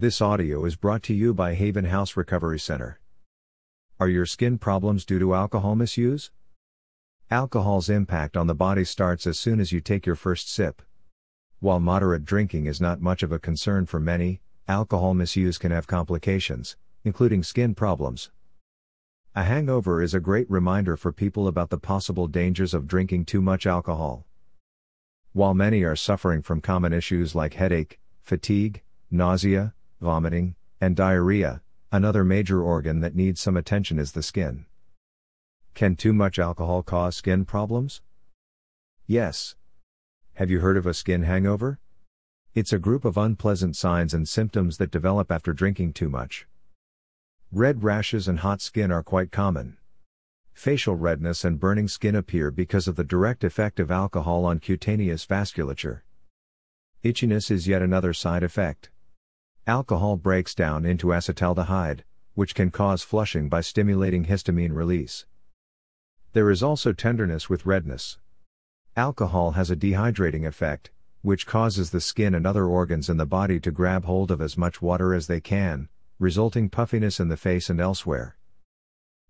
This audio is brought to you by Haven House Recovery Center. Are your skin problems due to alcohol misuse? Alcohol's impact on the body starts as soon as you take your first sip. While moderate drinking is not much of a concern for many, alcohol misuse can have complications, including skin problems. A hangover is a great reminder for people about the possible dangers of drinking too much alcohol. While many are suffering from common issues like headache, fatigue, nausea, vomiting, and diarrhea, another major organ that needs some attention is the skin. Can too much alcohol cause skin problems? Yes. Have you heard of a skin hangover? It's a group of unpleasant signs and symptoms that develop after drinking too much. Red rashes and hot skin are quite common. Facial redness and burning skin appear because of the direct effect of alcohol on cutaneous vasculature. Itchiness is yet another side effect. Alcohol breaks down into acetaldehyde, which can cause flushing by stimulating histamine release. There is also tenderness with redness. Alcohol has a dehydrating effect, which causes the skin and other organs in the body to grab hold of as much water as they can, resulting puffiness in the face and elsewhere.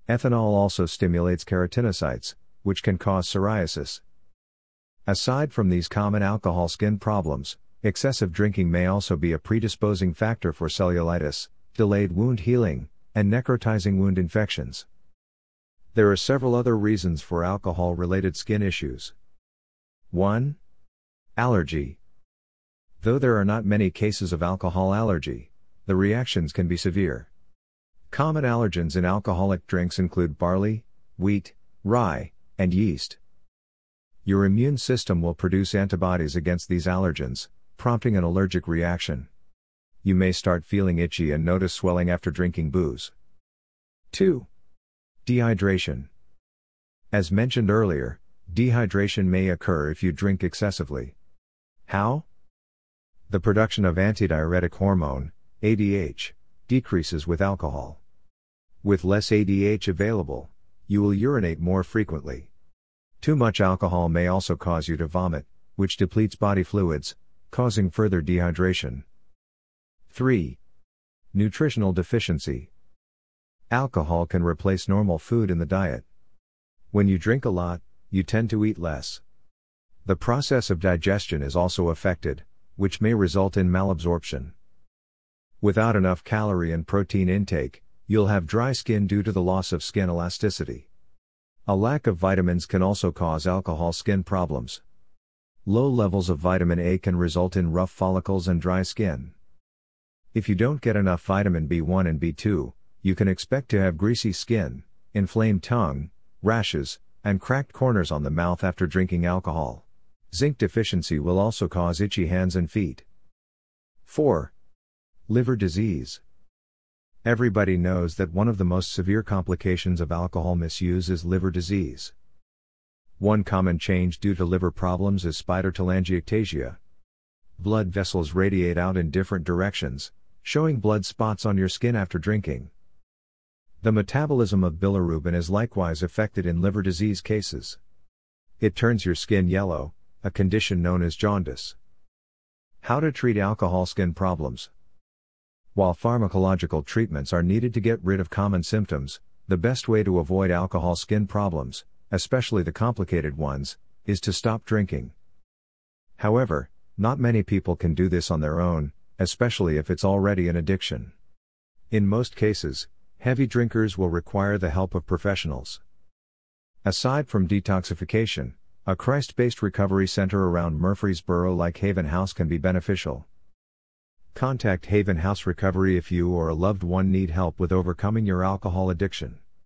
Ethanol also stimulates keratinocytes, which can cause psoriasis. Aside from these common alcohol skin problems, Excessive drinking may also be a predisposing factor for cellulitis, delayed wound healing, and necrotizing wound infections. There are several other reasons for alcohol related skin issues. 1. Allergy. Though there are not many cases of alcohol allergy, the reactions can be severe. Common allergens in alcoholic drinks include barley, wheat, rye, and yeast. Your immune system will produce antibodies against these allergens, prompting an allergic reaction. You may start feeling itchy and notice swelling after drinking booze. 2. Dehydration. As mentioned earlier, dehydration may occur if you drink excessively. How? The production of antidiuretic hormone, ADH, decreases with alcohol. With less ADH available, you will urinate more frequently. Too much alcohol may also cause you to vomit, which depletes body fluids, causing further dehydration. 3. Nutritional deficiency. Alcohol can replace normal food in the diet. When you drink a lot, you tend to eat less. The process of digestion is also affected, which may result in malabsorption. Without enough calorie and protein intake, you'll have dry skin due to the loss of skin elasticity. A lack of vitamins can also cause alcohol skin problems. Low levels of vitamin A can result in rough follicles and dry skin. If you don't get enough vitamin B1 and B2, you can expect to have greasy skin, inflamed tongue, rashes, and cracked corners on the mouth after drinking alcohol. Zinc deficiency will also cause itchy hands and feet. 4. Liver disease. Everybody knows that one of the most severe complications of alcohol misuse is liver disease. One common change due to liver problems is spider telangiectasia. Blood vessels radiate out in different directions, showing blood spots on your skin after drinking. The metabolism of bilirubin is likewise affected in liver disease cases. It turns your skin yellow, a condition known as jaundice. How to treat alcohol skin problems. While pharmacological treatments are needed to get rid of common symptoms, the best way to avoid alcohol skin problems, especially the complicated ones, is to stop drinking. However, not many people can do this on their own, especially if it's already an addiction. In most cases, heavy drinkers will require the help of professionals. Aside from detoxification, a Christ based recovery center around Murfreesboro like Haven House can be beneficial. Contact Haven House Recovery if you or a loved one need help with overcoming your alcohol addiction.